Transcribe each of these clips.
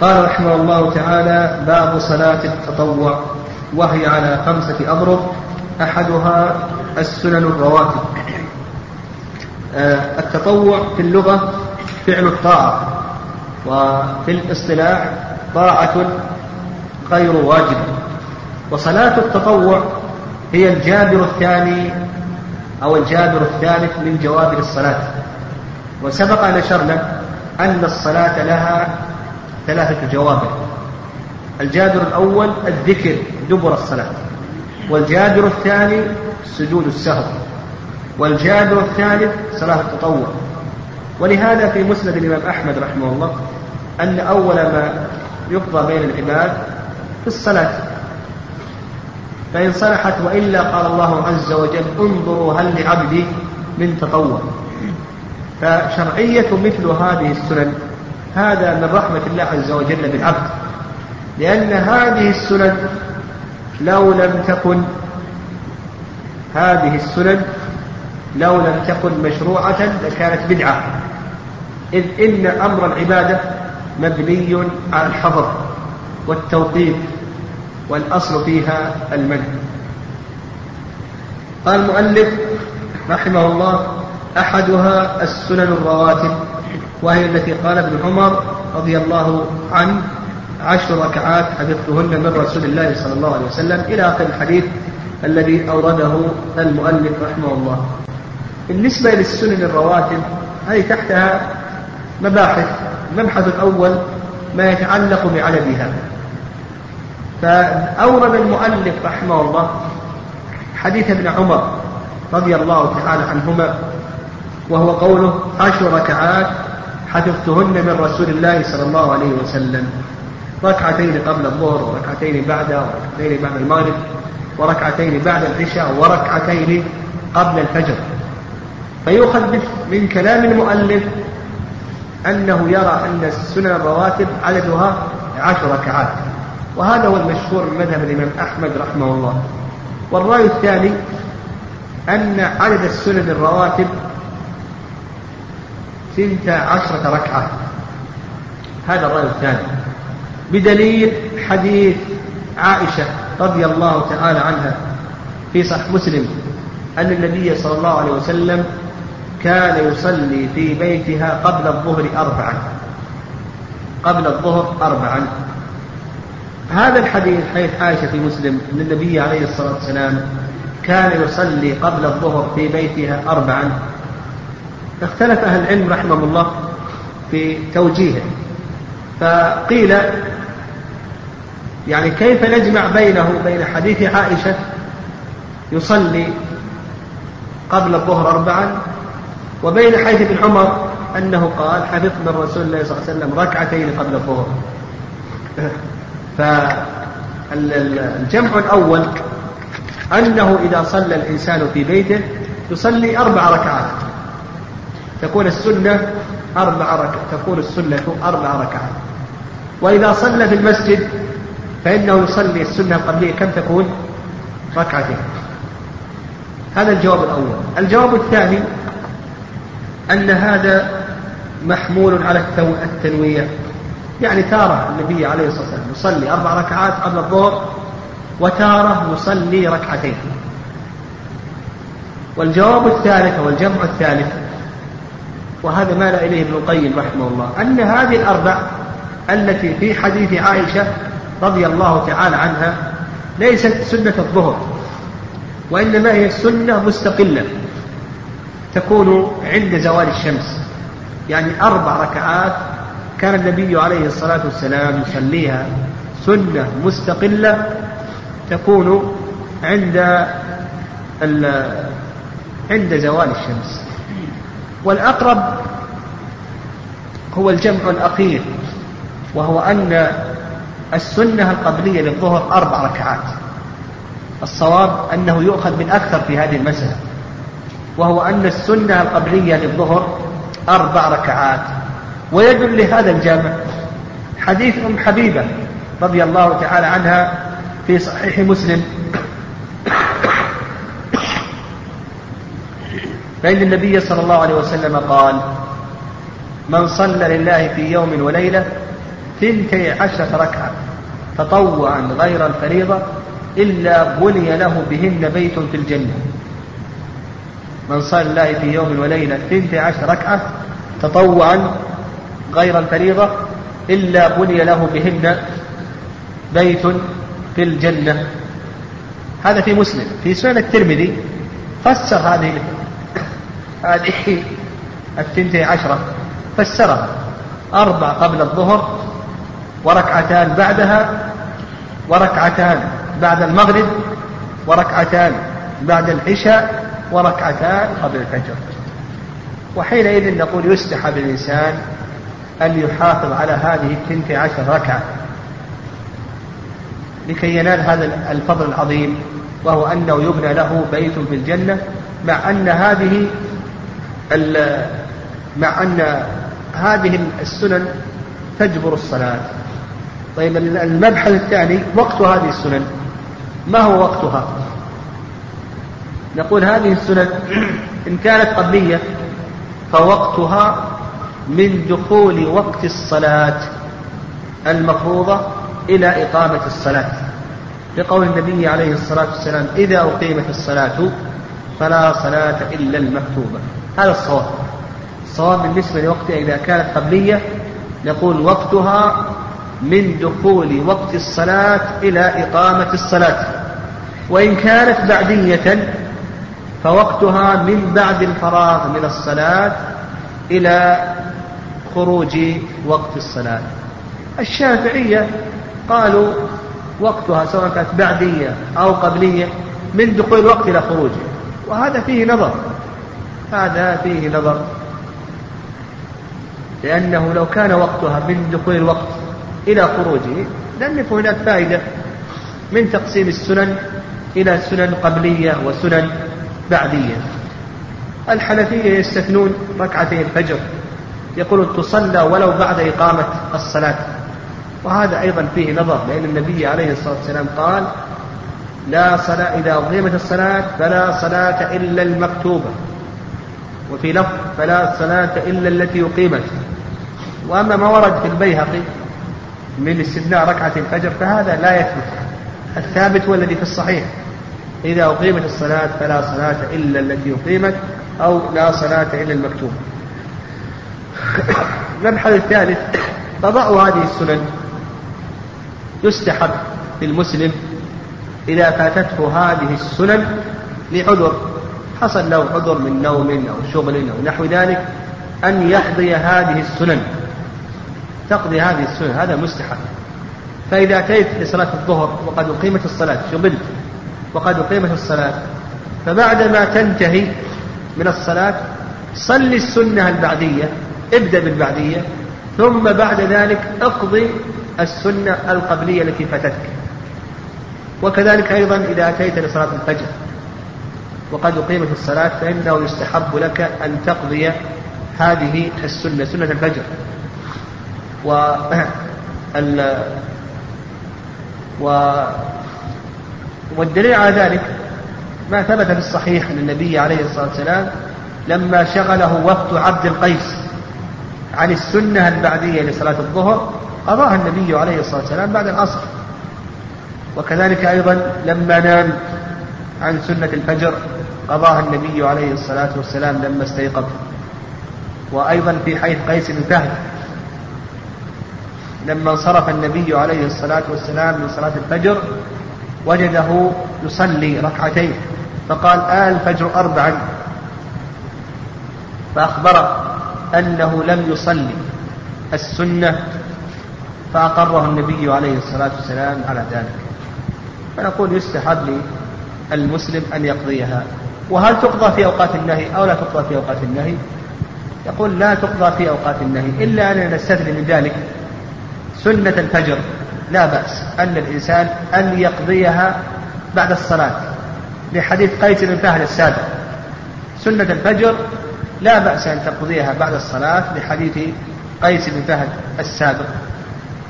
قال رحمه الله تعالى باب صلاة التطوع وهي على خمسة أضرب أحدها السنن الرواتب. آه، التطوع في اللغة فعل الطاعة وفي الاصطلاح طاعة غير واجب. وصلاة التطوع هي الجابر الثاني أو الجابر الثالث من جوابر الصلاة. وسبق نشرنا أن الصلاة لها ثلاثة جوابر الجابر الأول الذكر دبر الصلاة والجابر الثاني سجود السهو والجابر الثالث صلاة التطوع. ولهذا في مسند الإمام أحمد رحمه الله أن أول ما يقضى بين العباد في الصلاة. فإن صلحت وإلا قال الله عز وجل انظروا هل لعبدي من تطوع. فشرعية مثل هذه السنن هذا من رحمة الله عز وجل بالعبد. لأن هذه السنن لو لم تكن هذه السنن لو لم تكن مشروعة لكانت بدعة. إذ إن أمر العبادة مبني على الحظر والتوقيف والأصل فيها المنع. قال المؤلف رحمه الله أحدها السنن الرواتب وهي التي قال ابن عمر رضي الله عنه عشر ركعات حفظتهن من رسول الله صلى الله عليه وسلم إلى آخر الحديث الذي أورده المؤلف رحمه الله. بالنسبة للسنن الرواتب هذه تحتها مباحث المبحث الأول ما يتعلق بعددها. فأورد المؤلف رحمه الله حديث ابن عمر رضي الله تعالى عنهما وهو قوله عشر ركعات حفظتهن من رسول الله صلى الله عليه وسلم. ركعتين قبل الظهر وركعتين بعده وركعتين بعد المغرب وركعتين بعد العشاء وركعتين قبل الفجر. فيؤخذ من كلام المؤلف أنه يرى أن السنن الرواتب عددها عشر ركعات. وهذا هو المشهور من مذهب الإمام أحمد رحمه الله. والرأي الثاني أن عدد السنن الرواتب ثنتا عشرة ركعة. هذا الرأي الثاني. بدليل حديث عائشة رضي الله تعالى عنها في صحيح مسلم أن النبي صلى الله عليه وسلم كان يصلي في بيتها قبل الظهر أربعا. قبل الظهر أربعا. هذا الحديث حيث عائشة في مسلم أن النبي عليه الصلاة والسلام كان يصلي قبل الظهر في بيتها أربعا. اختلف أهل العلم رحمهم الله في توجيهه. فقيل يعني كيف نجمع بينه وبين حديث عائشة يصلي قبل الظهر أربعا وبين حديث ابن عمر أنه قال حفظت من رسول الله صلى الله عليه وسلم ركعتين قبل الظهر. فالجمع الأول أنه إذا صلى الإنسان في بيته يصلي أربع ركعات. تكون السنة أربع ركعات تكون السنة أربع ركعات وإذا صلى في المسجد فإنه يصلي السنة القبلية كم تكون؟ ركعتين. هذا الجواب الأول. الجواب الثاني أن هذا محمول على التنويع يعني تارة النبي عليه الصلاة والسلام يصلي أربع ركعات قبل الظهر وتارة يصلي ركعتين. والجواب الثالث أو الجمع الثالث وهذا مال إليه ابن القيم رحمه الله. أن هذه الأربع التي في حديث عائشة رضي الله تعالى عنها ليست سنة الظهر وإنما هي سنة مستقلة تكون عند زوال الشمس. يعني أربع ركعات كان النبي عليه الصلاة والسلام يصليها. سنة مستقلة تكون عند عند زوال الشمس. والأقرب هو الجمع الأخير وهو أن السنة القبلية للظهر أربع ركعات. الصواب أنه يؤخذ بالأكثر في هذه المسألة وهو أن السنة القبلية للظهر أربع ركعات. ويدل لهذا الجامع حديث أم حبيبة رضي الله تعالى عنها في صحيح مسلم. فإن النبي صلى الله عليه وسلم قال من صلى لله في يوم وليلة ثنتي عشرة ركعة تطوعا غير الفريضة إلا بني له بهن بيت في الجنة. من صلى الله في يوم وليلة ثنتي عشر ركعة تطوعا غير الفريضة إلا بني له بهن بيت في الجنة. هذا في مسلم. في سنن الترمذي فسر هذه هذه الثنتي عشرة. فسرها. أربع قبل الظهر وركعتان بعدها وركعتان بعد المغرب وركعتان بعد العشاء وركعتان قبل الفجر. وحينئذ نقول يستحب الإنسان أن يحافظ على هذه الثنتي عشر ركعة. لكي ينال هذا الفضل العظيم وهو أنه يبنى له بيت في الجنة مع أن هذه مع أن هذه السنن تجبر الصلاة. طيب المبحث الثاني وقت هذه السنن. ما هو وقتها؟ نقول هذه السنن إن كانت قبلية فوقتها من دخول وقت الصلاة المفروضة إلى إقامة الصلاة. لقول النبي عليه الصلاة والسلام إذا أقيمت الصلاة فلا صلاة إلا المكتوبة. هذا الصواب. الصواب بالنسبة لوقتها إذا كانت قبلية نقول وقتها من دخول وقت الصلاة إلى إقامة الصلاة. وإن كانت بعدية فوقتها من بعد الفراغ من الصلاة إلى خروج وقت الصلاة. الشافعية قالوا وقتها سواء كانت بعدية أو قبلية من دخول الوقت إلى خروجه وهذا فيه نظر. هذا فيه نظر. لأنه لو كان وقتها من دخول الوقت إلى خروجه لم يكن هناك فائدة من تقسيم السنن إلى سنن قبلية وسنن بعدية. الحنفية يستثنون ركعتي الفجر. يقول تصلى ولو بعد إقامة الصلاة. وهذا أيضا فيه نظر لأن النبي عليه الصلاة والسلام قال لا صلاة إذا أقيمت الصلاة فلا صلاة إلا المكتوبة. وفي لفظ فلا صلاة إلا التي أقيمت. وأما ما ورد في البيهقي من استثناء ركعة الفجر فهذا لا يثبت. الثابت هو الذي في الصحيح. إذا أقيمت الصلاة فلا صلاة إلا التي أقيمت أو لا صلاة إلا المكتوبة المبحث الثالث قضاء هذه السنن يستحب للمسلم إذا فاتته هذه السنن لعذر. حصل له عذر من نوم أو شغل أو نحو ذلك أن يقضي هذه السنن. تقضي هذه السنن هذا مستحب. فإذا أتيت لصلاة الظهر وقد أقيمت الصلاة شغلت وقد أقيمت الصلاة فبعدما تنتهي من الصلاة صل السنة البعدية ابدأ بالبعدية ثم بعد ذلك اقضي السنة القبلية التي فاتتك. وكذلك أيضا إذا أتيت لصلاة الفجر. وقد أقيمت الصلاة فإنه يستحب لك أن تقضي هذه السنة سنة الفجر. و و والدليل على ذلك ما ثبت في الصحيح أن النبي عليه الصلاة والسلام لما شغله وقت عبد القيس عن السنة البعدية لصلاة الظهر قضاها النبي عليه الصلاة والسلام بعد العصر. وكذلك أيضا لما نام عن سنة الفجر قضاها النبي عليه الصلاة والسلام لما استيقظ. وأيضا في حيث قيس بن فهد لما انصرف النبي عليه الصلاة والسلام من صلاة الفجر وجده يصلي ركعتين فقال آل الفجر أربعا. فأخبره أنه لم يصلي السنة فأقره النبي عليه الصلاة والسلام على ذلك. فنقول يستحب للمسلم أن يقضيها. وهل تقضى في أوقات النهي أو لا تقضى في أوقات النهي؟ يقول لا تقضى في أوقات النهي إلا أننا نستثني من ذلك سنة الفجر لا بأس أن الإنسان أن يقضيها بعد الصلاة. لحديث قيس بن فهد السابق. سنة الفجر لا بأس أن تقضيها بعد الصلاة لحديث قيس بن فهد السابق.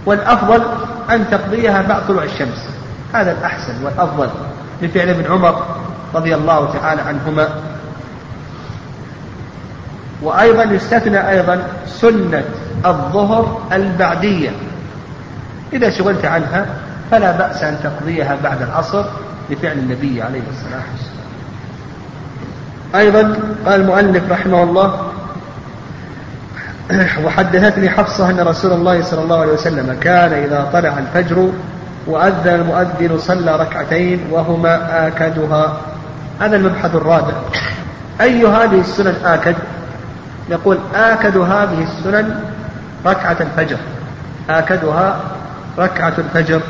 والأفضل أن تقضيها بعد طلوع الشمس. هذا الأحسن والأفضل. لفعل ابن عمر رضي الله تعالى عنهما. وأيضا يستثنى أيضا سنة الظهر البعدية. إذا شغلت عنها فلا بأس أن تقضيها بعد العصر لفعل النبي عليه الصلاة والسلام. أيضا قال المؤلف رحمه الله وحدثتني حفصة أن رسول الله صلى الله عليه وسلم كان إذا طلع الفجر وأذن المؤذن صلى ركعتين وهما آكدها. هذا المبحث الرابع. أي هذه السنن آكد؟ يقول آكد هذه السنن ركعة الفجر. آكدها ركعة الفجر.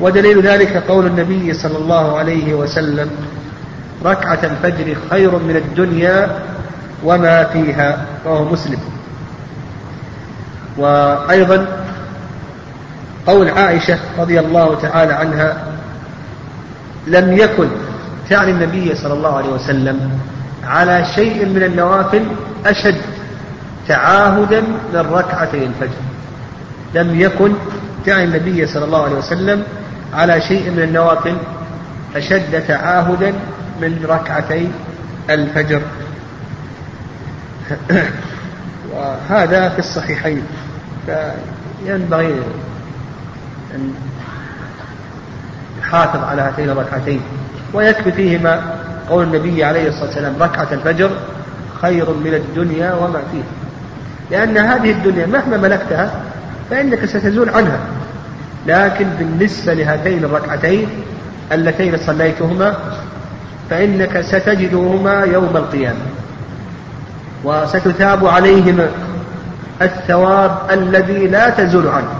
ودليل ذلك قول النبي صلى الله عليه وسلم ركعة الفجر خير من الدنيا وما فيها رواه مسلم. وأيضا قول عائشة رضي الله تعالى عنها لم يكن فعل النبي صلى الله عليه وسلم على شيء من النوافل أشد تعاهدا من ركعتي الفجر. لم يكن فعل النبي صلى الله عليه وسلم على شيء من النوافل أشد تعاهدا من ركعتي الفجر. وهذا في الصحيحين فينبغي أن يحافظ على هاتين الركعتين. ويكفي فيهما قول النبي عليه الصلاة والسلام ركعة الفجر خير من الدنيا وما فيها. لأن هذه الدنيا مهما ملكتها فإنك ستزول عنها. لكن بالنسبة لهاتين الركعتين اللتين صليتهما فإنك ستجدهما يوم القيامة. وستتاب عليهما الثواب الذي لا تزول عنه.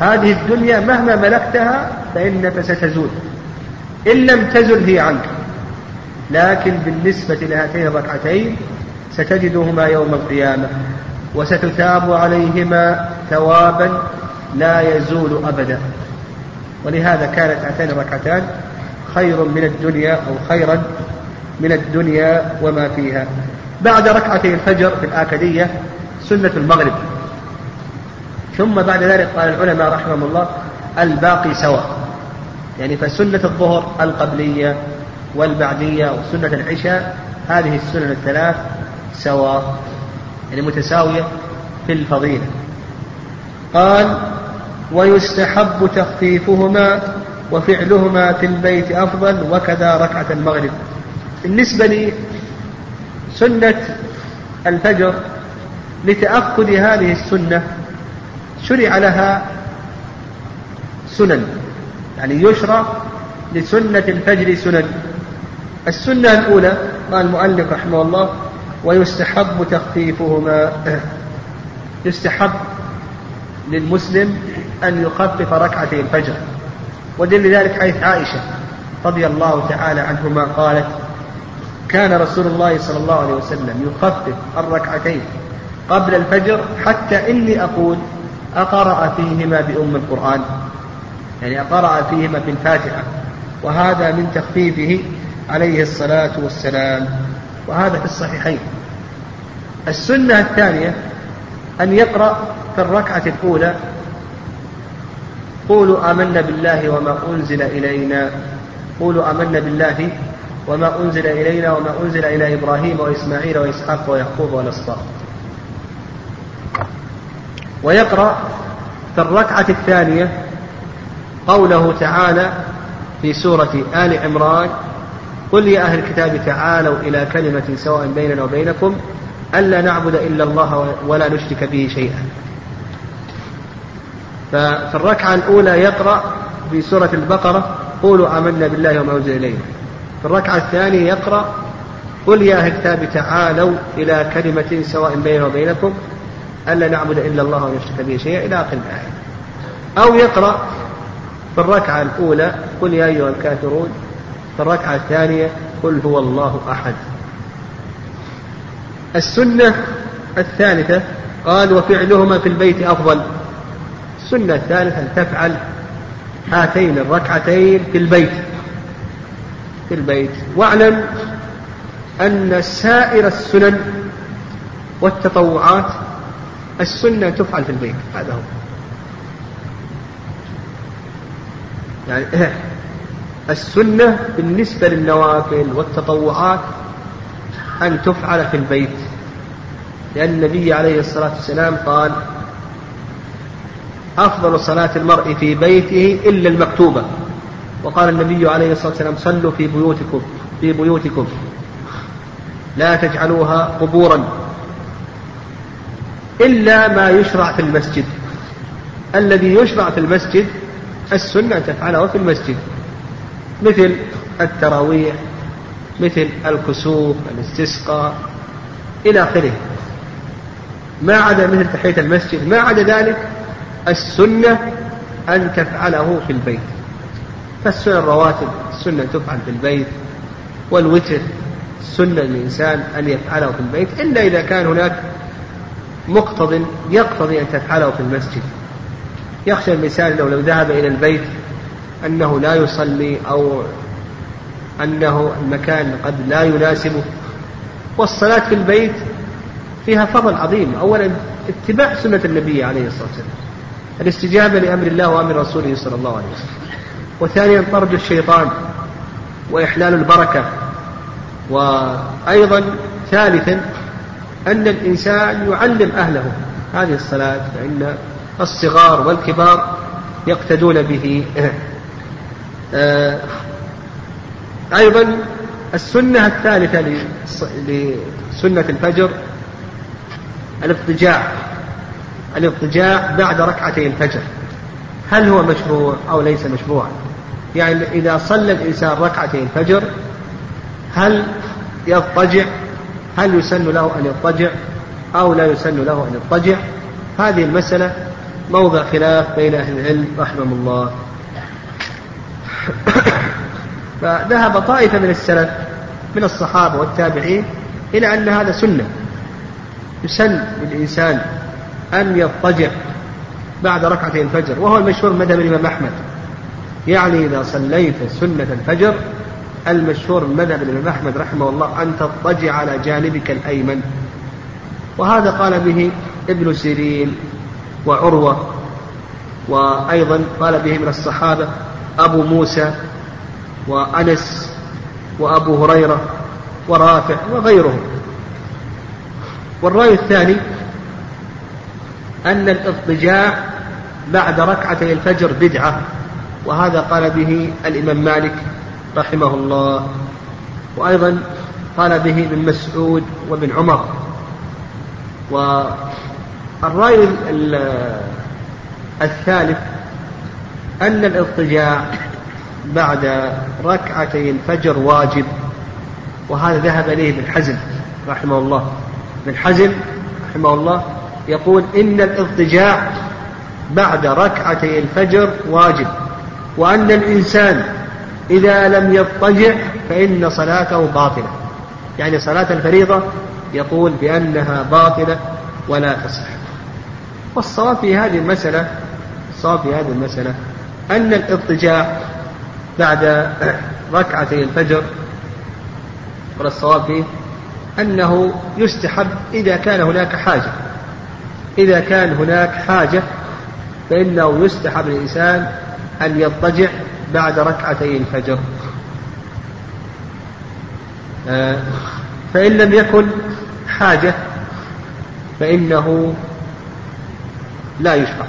هذه الدنيا مهما ملكتها فإنك ستزول. إن لم تزل هي عنك. لكن بالنسبة لهاتين الركعتين ستجدهما يوم القيامة وستثاب عليهما ثوابا لا يزول أبدا. ولهذا كانت هاتين الركعتان خير من الدنيا أو خيرا من الدنيا وما فيها. بعد ركعتي الفجر في الآكدية سنة المغرب. ثم بعد ذلك قال العلماء رحمهم الله الباقي سواء. يعني فسنة الظهر القبلية والبعدية وسنة العشاء هذه السنن الثلاث سواء يعني متساوية في الفضيلة. قال ويستحب تخفيفهما وفعلهما في البيت أفضل وكذا ركعة المغرب. بالنسبة لي سنة الفجر لتأكد هذه السنة شرع لها سنن. يعني يشرع لسنة الفجر سنن. السنة الأولى قال المؤلف رحمه الله ويستحب تخفيفهما. يستحب للمسلم أن يخفف ركعتي الفجر. ودل ذلك حيث عائشة رضي الله تعالى عنهما قالت كان رسول الله صلى الله عليه وسلم يخفف الركعتين قبل الفجر حتى إني أقول أقرأ فيهما بأم القرآن. يعني أقرأ فيهما بالفاتحة وهذا من تخفيفه عليه الصلاة والسلام. وهذا في الصحيحين. السنة الثانية أن يقرأ في الركعة الأولى. قولوا آمنا بالله وما أنزل إلينا. قولوا آمنا بالله وما أنزل إلينا وما أنزل إلى إبراهيم وإسماعيل وإسحاق ويعقوب والأسباط ويقرأ في الركعة الثانية قوله تعالى في سورة آل عمران قل يا أهل الكتاب تعالوا إلى كلمة سواء بيننا وبينكم ألا نعبد إلا الله ولا نشرك به شيئا. ففي الركعة الأولى يقرأ في سورة البقرة قولوا آمنا بالله وما أنزل إلينا. في الركعة الثانية يقرأ قل يا أهل الكتاب تعالوا إلى كلمة سواء بيننا وبينكم ألا نعبد إلا الله ونشرك به شيئا. إلى آخر الآية. أو يقرأ في الركعة الأولى قل يا أيها الكافرون في الركعة الثانية قل هو الله أحد. السنة الثالثة قال وفعلهما في البيت أفضل. السنة الثالثة أن تفعل هاتين الركعتين في البيت. في البيت. واعلم أن سائر السنن والتطوعات السنة تفعل في البيت. هذا هو. يعني السنة بالنسبة للنوافل والتطوعات أن تفعل في البيت. لأن النبي عليه الصلاة والسلام قال أفضل صلاة المرء في بيته إلا المكتوبة. وقال النبي عليه الصلاة والسلام صلوا في بيوتكم في بيوتكم. لا تجعلوها قبورا. إلا ما يشرع في المسجد. الذي يشرع في المسجد السنة تفعله في المسجد. مثل التراويح مثل الكسوف الاستسقاء إلى آخره. ما عدا مثل تحية المسجد ما عدا ذلك السنة أن تفعله في البيت. فالسنة الرواتب السنة تفعل في البيت. والوتر سنة للإنسان أن يفعله في البيت. إلا إذا كان هناك مقتض يقتضي أن تفعله في المسجد. يخشى الإنسان لو لو ذهب إلى البيت أنه لا يصلي أو أنه المكان قد لا يناسبه والصلاة في البيت فيها فضل عظيم. أولا اتباع سنة النبي عليه الصلاة والسلام الاستجابة لأمر الله وأمر رسوله صلى الله عليه وسلم. وثانيا طرد الشيطان وإحلال البركة. وأيضا ثالثا أن الإنسان يعلم أهله. هذه الصلاة فإن الصغار والكبار يقتدون به. آه، أيضا السنة الثالثة لسنة الفجر الاضطجاع. الاضطجاع بعد ركعتي الفجر. هل هو مشروع أو ليس مشروعا يعني إذا صلى الإنسان ركعتي الفجر هل يضطجع؟ هل يسن له أن يضطجع أو لا يسن له أن يضطجع؟ هذه المسألة موضع خلاف بين أهل العلم رحمهم الله. فذهب طائفة من السلف من الصحابة والتابعين إلى أن هذا سنة. يسن للإنسان أن يضطجع بعد ركعتي الفجر وهو المشهور مذهب الإمام أحمد. يعني إذا صليت سنة الفجر المشهور من مذهب الإمام أحمد رحمه الله أن تضطجع على جانبك الأيمن. وهذا قال به ابن سيرين. وعروة وأيضا قال به من الصحابة أبو موسى وأنس وأبو هريرة ورافع وغيرهم. والرأي الثاني أن الاضطجاع بعد ركعتي الفجر بدعة وهذا قال به الإمام مالك رحمه الله. وأيضا قال به ابن مسعود وابن عمر. والرأي الثالث أن الاضطجاع بعد ركعتي الفجر واجب وهذا ذهب إليه ابن حزم رحمه الله. ابن حزم رحمه الله يقول إن الاضطجاع بعد ركعتي الفجر واجب وأن الإنسان إذا لم يضطجع فإن صلاته باطلة. يعني صلاة الفريضة يقول بأنها باطلة ولا تصح. والصواب في هذه المسألة الصواب في هذه المسألة أن الاضطجاع بعد ركعتي الفجر والصواب فيه أنه يستحب إذا كان هناك حاجة. إذا كان هناك حاجة فإنه يستحب للإنسان أن يضطجع بعد ركعتي الفجر. آه، فإن لم يكن حاجة فإنه لا يشرع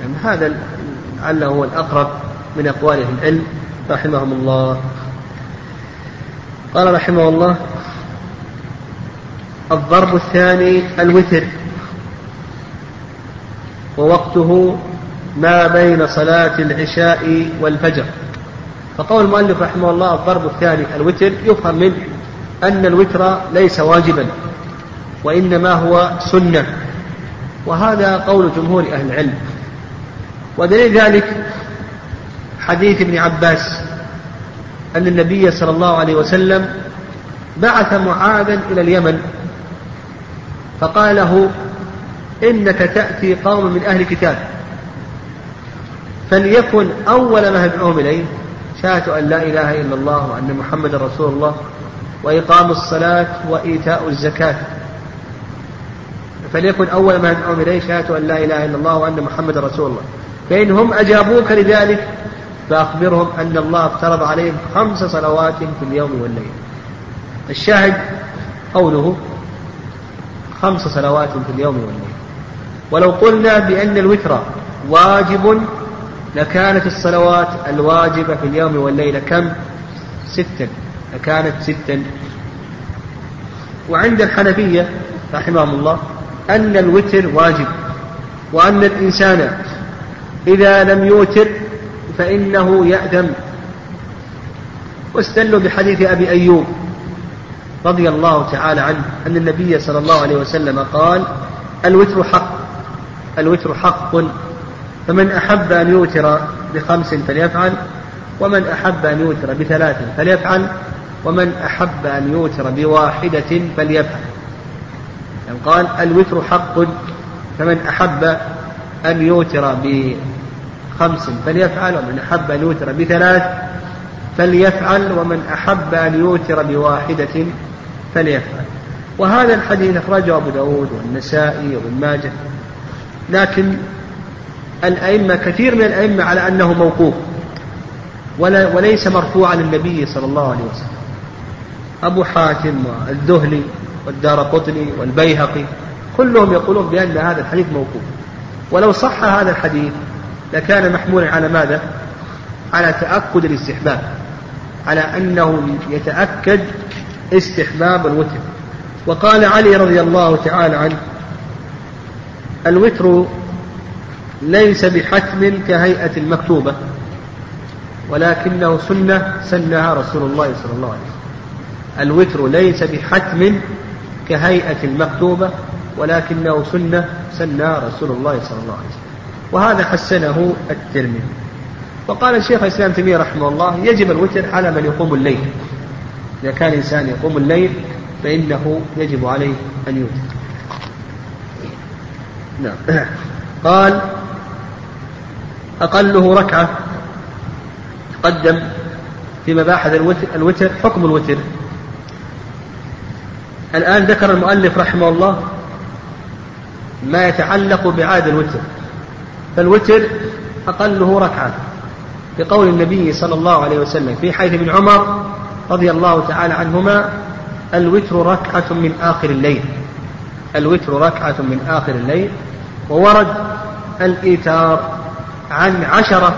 يعني هذا لعله هو الأقرب من أقوال أهل العلم رحمهم الله. قال رحمه الله الضرب الثاني الوتر. ووقته ما بين صلاة العشاء والفجر. فقول المؤلف رحمه الله الضرب الثاني الوتر يفهم منه أن الوتر ليس واجبا وإنما هو سنة. وهذا قول جمهور أهل العلم. ودليل ذلك حديث ابن عباس أن النبي صلى الله عليه وسلم بعث معاذا إلى اليمن فقال له إنك تأتي قوم من أهل كتاب فليكن أول ما يدعوهم إليه شهادة أن لا إله إلا الله وأن محمد رسول الله وإقام الصلاة وإيتاء الزكاة. فليكن أول ما يدعوهم إليه شهادة أن لا إله إلا الله وأن محمد رسول الله. فإنهم أجابوك لذلك فأخبرهم أن الله افترض عليهم خمس صلوات في اليوم والليل. الشاهد قوله خمس صلوات في اليوم والليل. ولو قلنا بأن الوتر واجب لكانت الصلوات الواجبة في اليوم والليلة كم؟ ستا. لكانت ستا. وعند الحنفية رحمهم الله أن الوتر واجب وأن الإنسان إذا لم يوتر فإنه يأثم. واستدلوا بحديث أبي أيوب رضي الله تعالى عنه أن النبي صلى الله عليه وسلم قال الوتر حق الوتر حق فمن أحب أن يوتر بخمس فليفعل ومن أحب أن يوتر بثلاث فليفعل ومن أحب أن يوتر بواحدة فليفعل. قال الوتر حق فمن أحب أن يوتر بخمس فليفعل ومن أحب أن يوتر بثلاث فليفعل ومن أحب أن يوتر بواحدة فليفعل. وهذا الحديث أخرجه أبو داود والنسائي وابن ماجه. لكن الأئمة كثير من الأئمة على أنه موقوف ولا وليس مرفوعا للنبي صلى الله عليه وسلم. أبو حاتم والذهلي والدار قطني والبيهقي كلهم يقولون بأن هذا الحديث موقوف. ولو صح هذا الحديث لكان محمولا على ماذا؟ على تأكد الاستحباب على أنه يتأكد استحباب الوتر. وقال علي رضي الله تعالى عنه الوتر ليس بحتم كهيئة المكتوبة ولكنه سنة سنها رسول الله صلى الله عليه وسلم. الوتر ليس بحتم كهيئة المكتوبة ولكنه سنة سنها رسول الله صلى الله عليه وسلم. وهذا حسنه الترمذي. وقال الشيخ الإسلام تيمية رحمه الله يجب الوتر على من يقوم الليل. إذا كان إنسان يقوم الليل فإنه يجب عليه أن يوتر. نعم. قال أقله ركعة تقدم في مباحث الوتر حكم الوتر. الآن ذكر المؤلف رحمه الله ما يتعلق بعاد الوتر. فالوتر أقله ركعة بقول النبي صلى الله عليه وسلم في حيث ابن عمر رضي الله تعالى عنهما الوتر ركعة من آخر الليل. الوتر ركعة من آخر الليل وورد الإيتار عن عشرة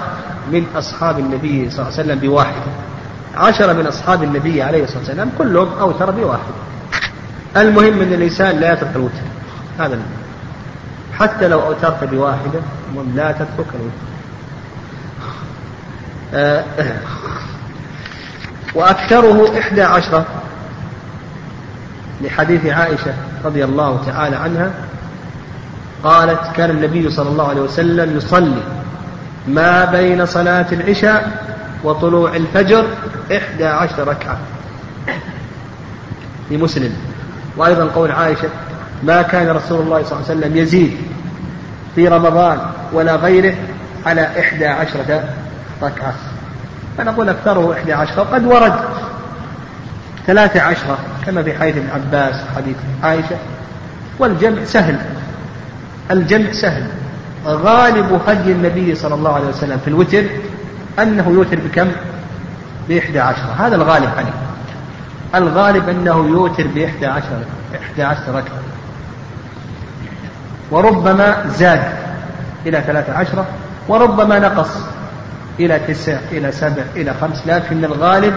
من أصحاب النبي صلى الله عليه وسلم بواحدة عشرة من أصحاب النبي عليه الصلاة والسلام كلهم أوتر بواحدة المهم أن الإنسان لا يترك الوتر. هذا المهم. حتى لو أوترت بواحدة لا تترك الوتر. آه، وأكثره إحدى عشرة لحديث عائشة رضي الله تعالى عنها قالت كان النبي صلى الله عليه وسلم يصلي ما بين صلاة العشاء وطلوع الفجر إحدى عشر ركعة. في مسلم. وأيضا قول عائشة ما كان رسول الله صلى الله عليه وسلم يزيد في رمضان ولا غيره على إحدى عشرة ركعة. فنقول أكثره إحدى عشرة وقد ورد ثلاثة عشرة كما في حديث ابن عباس وحديث عائشة. والجمع سهل الجمع سهل. غالب هدي النبي صلى الله عليه وسلم في الوتر أنه يوتر بكم؟ بإحدى عشرة. هذا الغالب عليه. الغالب أنه يوتر بإحدى عشرة إحدى عشرة ركعة. وربما زاد إلى ثلاثة عشرة وربما نقص إلى تسع إلى سبع إلى خمس. لكن الغالب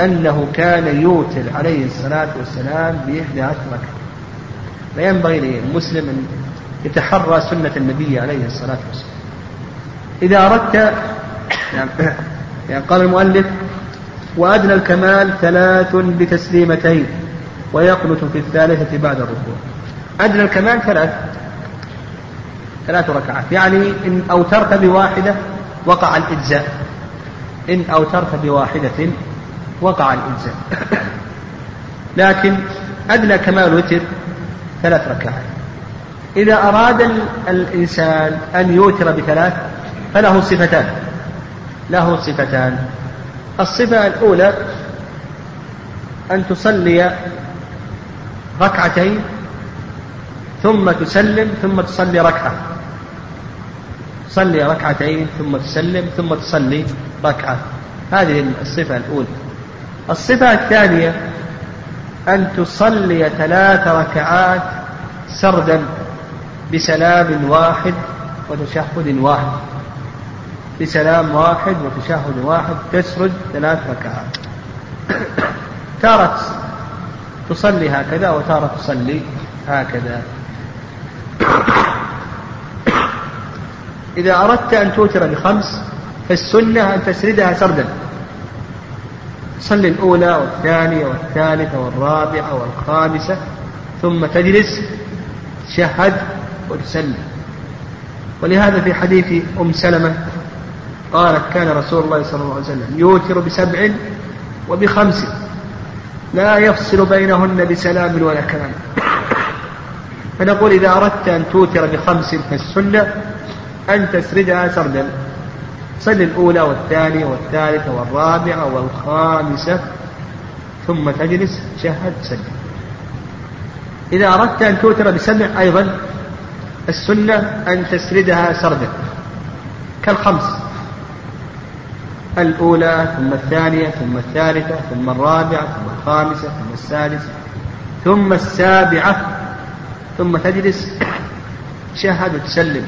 أنه كان يوتر عليه الصلاة والسلام بإحدى عشر ركعة. فينبغي للمسلم أن يتحرى سنة النبي عليه الصلاة والسلام. إذا أردت يعني قال المؤلف وأدنى الكمال ثلاث بتسليمتين ويقنت في الثالثة بعد الركوع. أدنى الكمال ثلاث ثلاث ركعات. يعني إن أوترت بواحدة وقع الإجزاء. إن أوترت بواحدة وقع الإجزاء. لكن أدنى كمال الوتر ثلاث ركعات. إذا أراد الإنسان أن يوتر بثلاث فله صفتان. له صفتان. الصفة الأولى أن تصلي ركعتين ثم تسلم ثم تصلي ركعة. تصلي ركعتين ثم تسلم ثم تصلي ركعة. هذه الصفة الأولى. الصفة الثانية أن تصلي ثلاث ركعات سردا بسلام واحد وتشهد واحد. بسلام واحد وتشهد واحد تسرد ثلاث ركعات. تارة تصلي هكذا وتارة تصلي هكذا. إذا أردت أن توتر بخمس فالسنة أن تسردها سردا. صلي الأولى والثانية والثالثة والرابعة والخامسة ثم تجلس تشهد وتسلم. ولهذا في حديث أم سلمة قالت كان رسول الله صلى الله عليه وسلم يوتر بسبع وبخمس لا يفصل بينهن بسلام ولا كلام. فنقول إذا أردت أن توتر بخمس فالسنة أن تسردها سردا. صل الأولى والثانية والثالثة والرابعة والخامسة ثم تجلس شهد سجد إذا أردت أن توتر بسبع أيضا السنة أن تسردها سردا. كالخمس. الأولى ثم الثانية ثم الثالثة ثم الرابعة ثم الخامسة ثم السادسة ثم السابعة ثم تجلس تشهد وتسلم.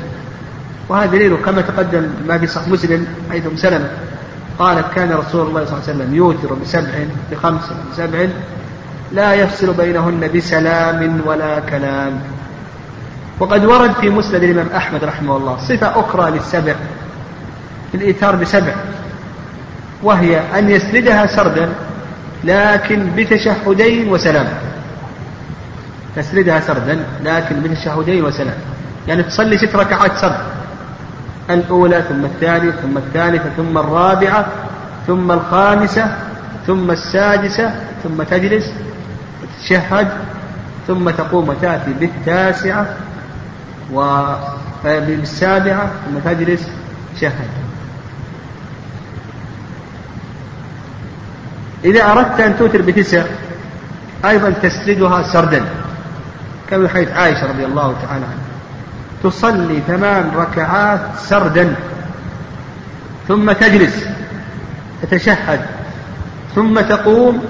وهذا دليل كما تقدم ما في صحيح مسلم حيث ام سلمه قالت كان رسول الله صلى الله عليه وسلم يوتر بسبع بخمس بسبع لا يفصل بينهن بسلام ولا كلام. وقد ورد في مسند الإمام أحمد رحمه الله صفة أخرى للسبع الإيثار بسبع. وهي أن يسردها سردا لكن بتشهدين وسلام. تسردها سردا لكن بتشهدين وسلام. يعني تصلي ست ركعات سرد. الأولى ثم الثانية ثم الثالثة ثم الرابعة ثم الخامسة ثم السادسة ثم تجلس وتتشهد ثم تقوم وتأتي بالتاسعة وبالسابعة ثم تجلس شهد إذا أردت أن توتر بتسع أيضا تسردها سردا كما حيث عائشة رضي الله تعالى عنها. تصلي ثمان ركعات سردا ثم تجلس تتشهد ثم تقوم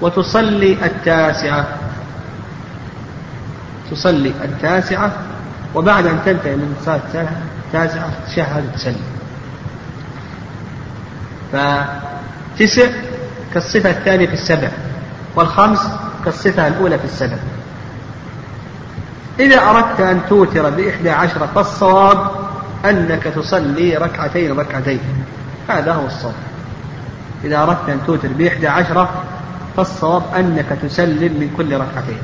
وتصلي التاسعة. تصلي التاسعة وبعد أن تنتهي من الصلاة التاسعة تشهد وتسلم فتسع كالصفة الثانية في السبع والخمس كالصفة الأولى في السبع. إذا أردت أن توتر بإحدى عشرة فالصواب أنك تصلي ركعتين ركعتين. هذا هو الصواب. إذا أردت أن توتر بإحدى عشرة فالصواب أنك تسلم من كل ركعتين.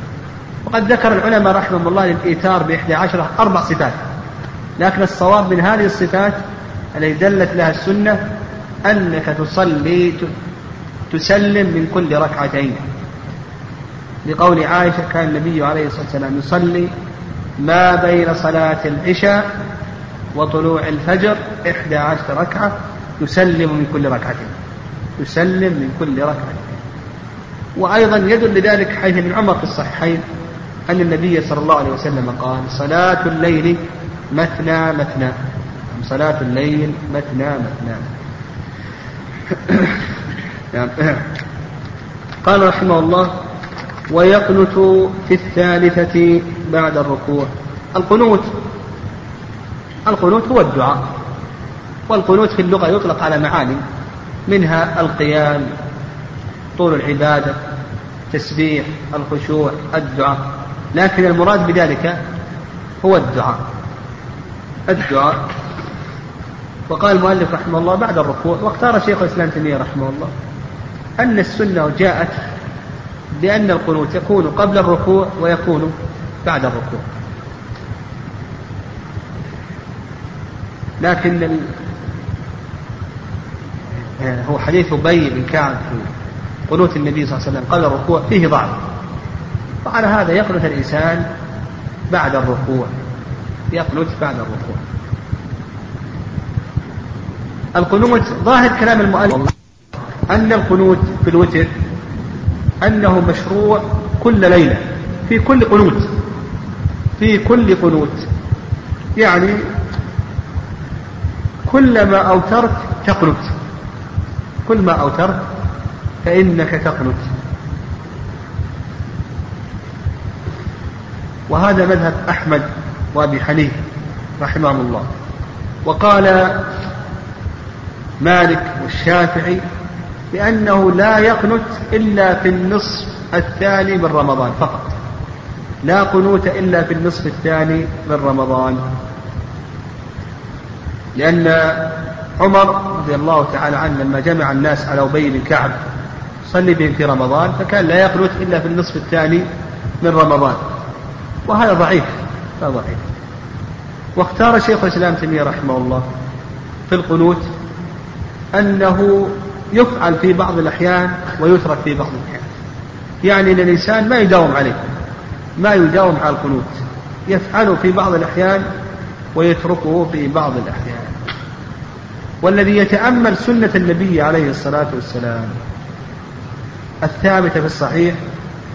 وقد ذكر العلماء رحمهم الله للإيثار بإحدى عشرة أربع صفات. لكن الصواب من هذه الصفات التي دلت لها السنة أنك تصلي تسلم من كل ركعتين. لقول عائشة كان النبي عليه الصلاة والسلام يصلي ما بين صلاة العشاء وطلوع الفجر إحدى عشر ركعة يسلم من كل ركعتين. يسلم من كل ركعتين وأيضا يدل لذلك حيث ابن عمر في الصحيحين أن النبي صلى الله عليه وسلم قال صلاة الليل مثنى مثنى. صلاة الليل مثنى مثنى. قال رحمه الله ويقنت في الثالثة بعد الركوع. القنوت القنوت هو الدعاء والقنوت في اللغة يطلق على معاني منها القيام طول العبادة تسبيح الخشوع الدعاء. لكن المراد بذلك هو الدعاء. الدعاء وقال المؤلف رحمه الله بعد الركوع واختار شيخ الإسلام تيمية رحمه الله. أن السنة جاءت بأن القنوت يكون قبل الركوع ويكون بعد الركوع. لكن ال... يعني هو حديث أبي بن كعب في قنوت النبي صلى الله عليه وسلم قبل الركوع فيه ضعف. وعلى هذا يقنت الإنسان بعد الركوع يقنت بعد الركوع. القنوت ظاهر كلام المؤلف أن القنوت في الوتر أنه مشروع كل ليلة في كل قنوت في كل قنوت. يعني كلما أوترت تقنت كل ما أوترت فإنك تقنت. وهذا مذهب أحمد وأبي حنيفة رحمهم الله. وقال مالك والشافعي بأنه لا يقنت إلا في النصف الثاني من رمضان فقط. لا قنوت إلا في النصف الثاني من رمضان. لأن عمر رضي الله تعالى عنه لما جمع الناس على أبي بن كعب صلي بهم في رمضان فكان لا يقنت إلا في النصف الثاني من رمضان. وهذا ضعيف هذا ضعيف. واختار شيخ الإسلام تيمية رحمه الله في القنوت أنه يفعل في بعض الأحيان ويترك في بعض الأحيان. يعني أن الإنسان ما يداوم عليه ما يداوم على القنوت يفعله في بعض الأحيان ويتركه في بعض الأحيان. والذي يتأمل سنة النبي عليه الصلاة والسلام الثابتة في الصحيح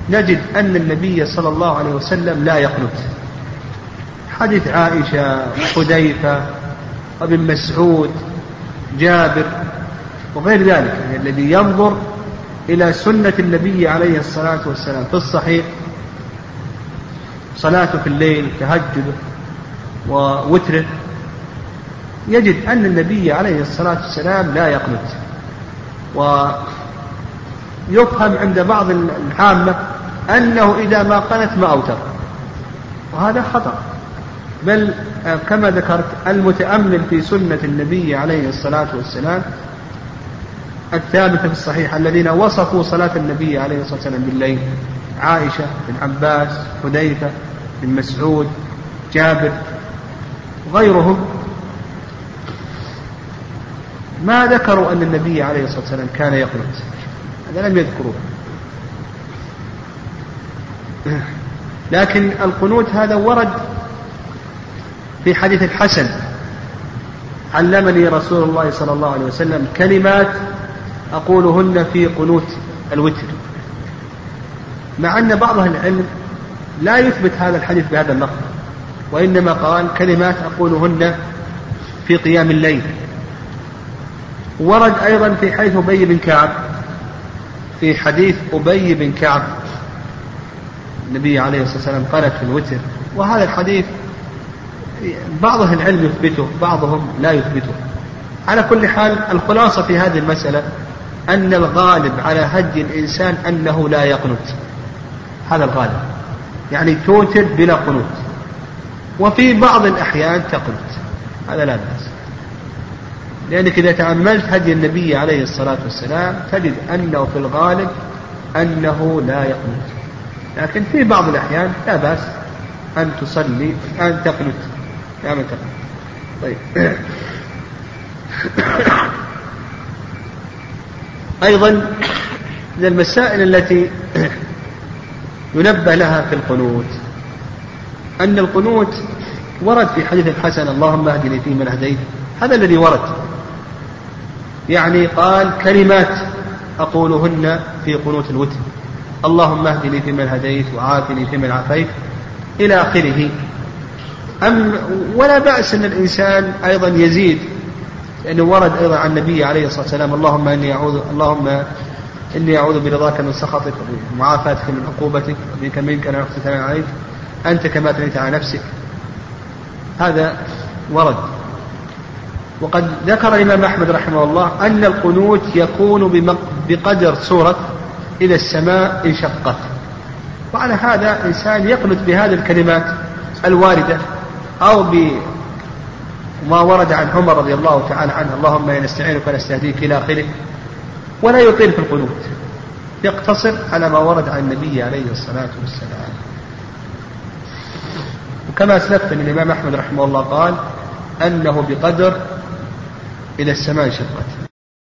نجد أن النبي صلى الله عليه وسلم لا يقنت. حديث عائشة حذيفة وابن مسعود جابر وغير ذلك يعني الذي ينظر إلى سنة النبي عليه الصلاة والسلام في الصحيح صلاته في الليل تهجده ووتره يجد أن النبي عليه الصلاة والسلام لا يقنت ويفهم عند بعض العامة أنه إذا ما قنت ما أوتر. وهذا خطأ. بل كما ذكرت المتأمل في سنة النبي عليه الصلاة والسلام الثابتة في الصحيح الذين وصفوا صلاة النبي عليه الصلاة والسلام بالليل. عائشة بن عباس حذيفة بن مسعود جابر وغيرهم. ما ذكروا أن النبي عليه الصلاة والسلام كان يقنط هذا لم يذكروه. لكن القنوت هذا ورد في حديث الحسن. علمني رسول الله صلى الله عليه وسلم كلمات أقولهن في قنوت الوتر. مع أن بعض أهل العلم لا يثبت هذا الحديث بهذا اللفظ وإنما قال كلمات أقولهن في قيام الليل. ورد أيضا في حيث أبي بن كعب في حديث أبي بن كعب النبي عليه الصلاة والسلام قالت في الوتر. وهذا الحديث بعض أهل العلم يثبته بعضهم لا يثبته. على كل حال الخلاصة في هذه المسألة أن الغالب على هدي الإنسان أنه لا يقنت هذا الغالب. يعني توتر بلا قنوت. وفي بعض الأحيان تقنت هذا لا بأس. لأنك إذا تأملت هدي النبي عليه الصلاة والسلام تجد أنه في الغالب أنه لا يقنت لكن في بعض الأحيان لا بأس أن تصلي أن تقنت من تقنت طيب. أيضا من المسائل التي ينبه لها في القنوت أن القنوت ورد في حديث الحسن اللهم اهدني فيمن هديت. هذا الذي ورد. يعني قال كلمات أقولهن في قنوت الوتر اللهم اهدني فيمن هديت وعافني فيمن عافيت. إلى آخره. أم ولا بأس أن الإنسان أيضا يزيد لأنه ورد أيضا عن النبي عليه الصلاة والسلام اللهم إني أعوذ اللهم إني أعوذ برضاك من سخطك ومعافاتك من عقوبتك وبك منك أنا أخت عليك أنت كما ثنيت على نفسك. هذا ورد. وقد ذكر الإمام أحمد رحمه الله أن القنوت يكون بقدر سورة إذا السماء انشقت وعلى هذا إنسان يقنت بهذه الكلمات الواردة أو بما ورد عن عمر رضي الله تعالى عنه. اللهم إني نستعينك ونستهديك إلى آخره. ولا يطيل في القنوت. يقتصر على ما ورد عن النبي عليه الصلاة والسلام. وكما أسلفت من الإمام أحمد رحمه الله قال أنه بقدر إلى السماء شقت